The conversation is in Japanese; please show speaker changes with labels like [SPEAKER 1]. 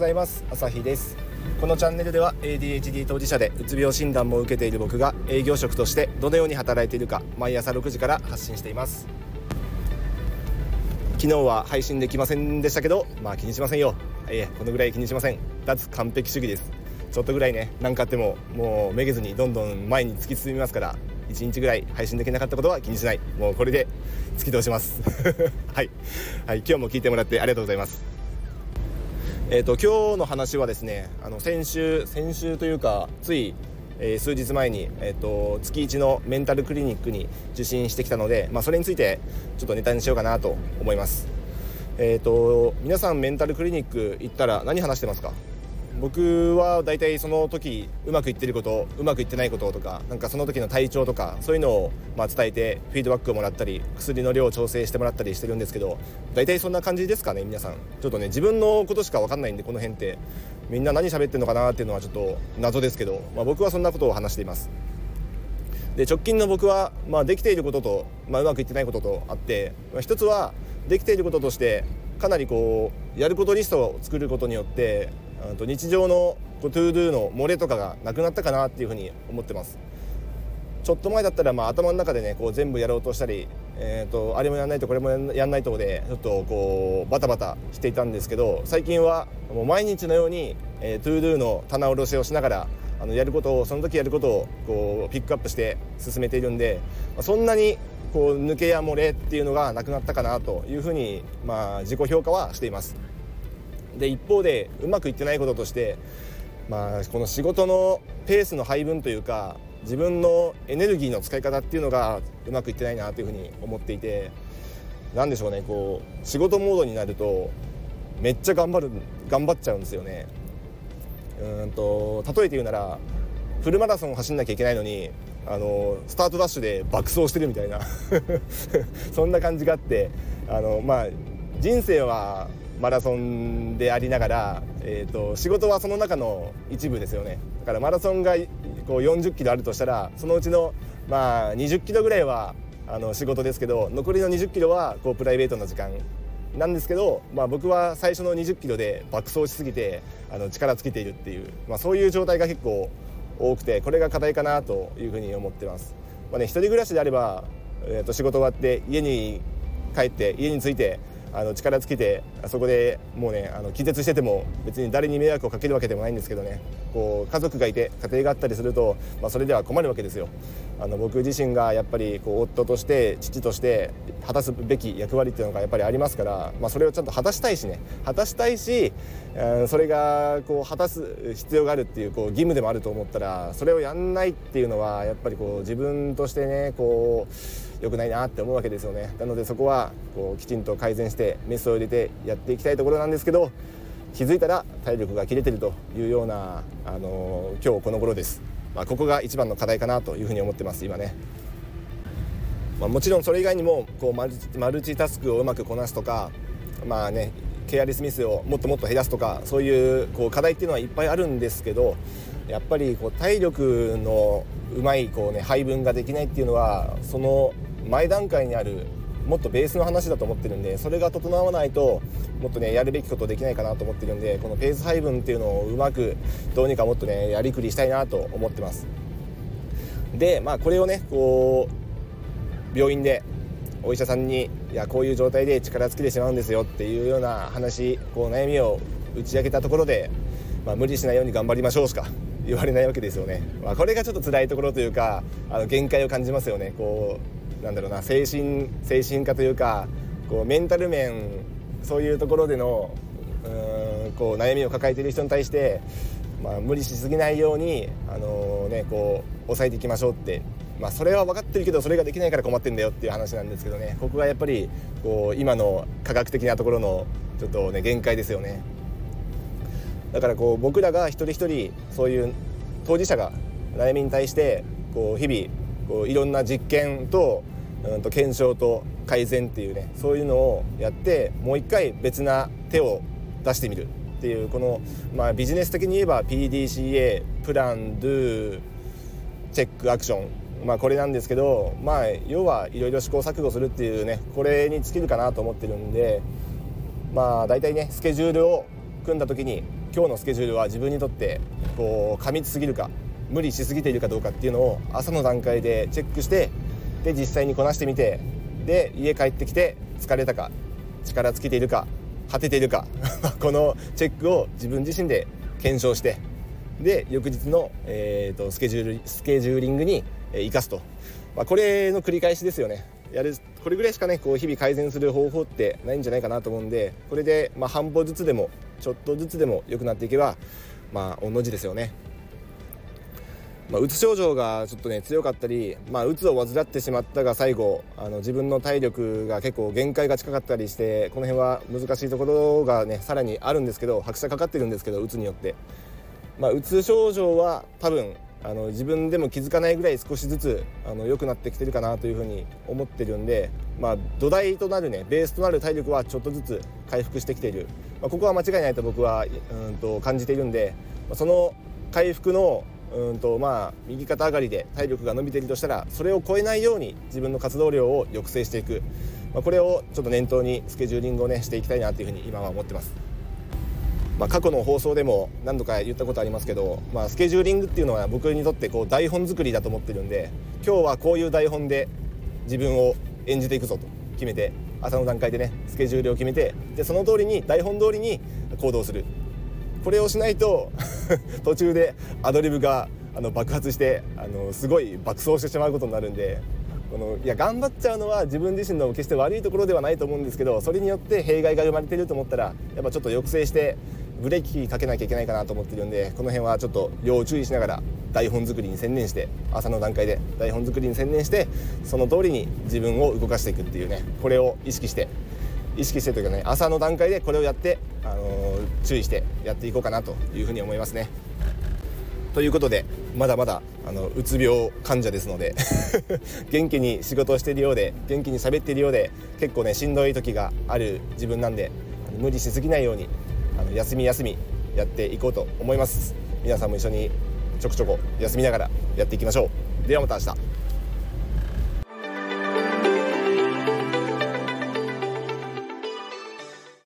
[SPEAKER 1] ございます。朝日です。このチャンネルでは ADHD 当事者でうつ病診断も受けている僕が営業職としてどのように働いているか毎朝6時から発信しています。昨日は配信できませんでしたけどまあ気にしませんよ。いえこのぐらい気にしません。脱完璧主義です。ちょっとぐらいね何かあってももうめげずにどんどん前に突き進みますから1日ぐらい配信できなかったことは気にしない。もうこれで突き通します。はい、はい、今日も聞いてもらってありがとうございます。えーと、今日の話はですねあの先週先週というかつい、えー、数日前に、えーと、月1のメンタルクリニックに受診してきたので、まあ、それについてちょっとネタにしようかなと思います、えーと皆さんメンタルクリニック行ったら何話してますか？僕は大体その時うまくいってることうまくいってないこととかなんかその時の体調とかそういうのをまあ伝えてフィードバックをもらったり薬の量を調整してもらったりしてるんですけど大体そんな感じですかね皆さん。ちょっとね自分のことしか分かんないんでこの辺って。みんな何喋ってるのかなっていうのはちょっと謎ですけど、まあ、僕はそんなことを話しています。で直近の僕は、まあ、できていることと、まあ、うまくいってないこととあって、まあ、一つはできていることとしてかなりこうやることリストを作ることによってと日常のこう ToDo の漏れとかがなくなったかなっていうふうに思ってますちょっと前だったらまあ頭の中でねこう全部やろうとしたり、えーと、あれもやんないとこれもやんないとでちょっとこうバタバタしていたんですけど最近はもう毎日のように、えー、 ToDo の棚卸しをしながらあのやることをその時やることをこうピックアップして進めているんで、まあ、そんなにこう抜けや漏れっていうのがなくなったかなというふうに、まあ、自己評価はしています。で一方でうまくいってないこととして、まあ、この仕事のペースの配分というか自分のエネルギーの使い方っていうのがうまくいってないなというふうに思っていて何でしょうねこう仕事モードになるとめっちゃ頑張る頑張っちゃうんですよね。うんと例えて言うならフルマラソンを走んなきゃいけないのにあのスタートダッシュで爆走してるみたいな そんな感じがあってあのまあ人生はマラソンでありながら、えーと、仕事はその中の一部ですよねだからマラソンがこう40キロあるとしたらそのうちの、まあ、20キロぐらいはあの仕事ですけど残りの20キロはこうプライベートな時間なんですけど、まあ、僕は最初の20キロで爆走しすぎてあの力尽きているっていう、まあ、そういう状態が結構多くてこれが課題かなというふうに思ってます。まあね、一人暮らしであれば、えー、と仕事終わって家に帰って家に着いてあの力尽きてそこでもうねあの気絶してても別に誰に迷惑をかけるわけでもないんですけどね。こう家族がいて家庭があったりすると、まあ、それでは困るわけですよ。あの僕自身がやっぱりこう夫として父として果たすべき役割っていうのがやっぱりありますから、まあ、それをちゃんと果たしたいしね。果たしたいし、それがこう果たす必要があるっていうこう義務でもあると思ったらそれをやんないっていうのはやっぱりこう自分としてねこう良くないなって思うわけですよね。なのでそこはこうきちんと改善してメスを入れてやっていきたいところなんですけど気づいたら体力が切れてるというような、あの、今日この頃です、まあ、ここが一番の課題かなというふうに思ってます今ね、まあ、もちろんそれ以外にもこうマルチマルチタスクをうまくこなすとかまあねケアリスミスをもっともっと減らすとかそういうこう課題っていうのはいっぱいあるんですけどやっぱりこう体力のうまいこう、ね、配分ができないっていうのはその前段階にあるもっとベースの話だと思ってるんでそれが整わないともっとねやるべきことできないかなと思ってるんでこのペース配分っていうのをうまくどうにかもっとねやりくりしたいなと思ってます。でまあこれをねこう病院でお医者さんにいやこういう状態で力尽きてしまうんですよっていうような話こう悩みを打ち明けたところで、まあ、無理しないように頑張りましょうしか言われないわけですよね、まあ、これがちょっと辛いところというかあの限界を感じますよね。こうなんだろうな精神精神科というかこうメンタル面そういうところでのうんこう悩みを抱えている人に対して、まあ、無理しすぎないように、あのー、ね、こう抑えていきましょうって、まあ、それは分かってるけどそれができないから困ってんだよっていう話なんですけどねここがやっぱりこう今の科学的なところのちょっとね限界ですよね。だからこう僕らが一人一人そういう当事者が悩みに対してこう日々こういろんな実験と,、うんと検証と改善っていうねそういうのをやってもう一回別な手を出してみるっていうこの、まあ、ビジネス的に言えば PDCA プランドゥチェックアクションまあこれなんですけどまあ要はいろいろ試行錯誤するっていうねこれに尽きるかなと思ってるんでまあ大体ねスケジュールを組んだ時に今日のスケジュールは自分にとってこう過密すぎるか無理しすぎているかどうかっていうのを朝の段階でチェックしてで実際にこなしてみてで家帰ってきて疲れたか力尽きているか果てているか このチェックを自分自身で検証してで翌日の、えーと、スケジュールスケジューリングに生かすと、まあ、これの繰り返しですよね。やるこれぐらいしかねこう日々改善する方法ってないんじゃないかなと思うんでこれで、まあ、半歩ずつでもちょっとずつでも良くなっていけばまあ同じですよね。まあ、うつ症状がちょっとね強かったり、まあ、うつを患ってしまったが最後あの自分の体力が結構限界が近かったりしてこの辺は難しいところがねさらにあるんですけど拍車かかってるんですけどうつによって、まあ、うつ症状は多分あの自分でも気づかないぐらい少しずつあの良くなってきてるかなというふうに思ってるんで、まあ、土台となるねベースとなる体力はちょっとずつ回復してきている、まあ、ここは間違いないと僕はうんと感じているんでその回復のうんとまあ右肩上がりで体力が伸びているとしたらそれを超えないように自分の活動量を抑制していく、まあ、これをちょっと念頭にスケジューリングをねしていきたいなというふうに今は思ってます。まあ、過去の放送でも何度か言ったことありますけど、まあ、スケジューリングっていうのは僕にとってこう台本作りだと思ってるんで今日はこういう台本で自分を演じていくぞと決めて朝の段階でねスケジュールを決めてでその通りに台本通りに行動する。これをしないと 途中でアドリブがあの爆発してあのすごい爆走してしまうことになるんでこのいや頑張っちゃうのは自分自身の決して悪いところではないと思うんですけどそれによって弊害が生まれていると思ったらやっぱちょっと抑制してブレーキかけなきゃいけないかなと思ってるんでこの辺はちょっと要注意しながら台本作りに専念して朝の段階で台本作りに専念してその通りに自分を動かしていくっていうねこれを意識して意識してというかね朝の段階でこれをやって、あのー、注意してやっていこうかなというふうに思いますね。ということでまだまだあのうつ病患者ですので 元気に仕事をしているようで元気に喋っているようで結構ねしんどい時がある自分なんで無理しすぎないように休み休みやっていこうと思います。皆さんも一緒にちょくちょこ休みながらやっていきましょう。ではまた明日。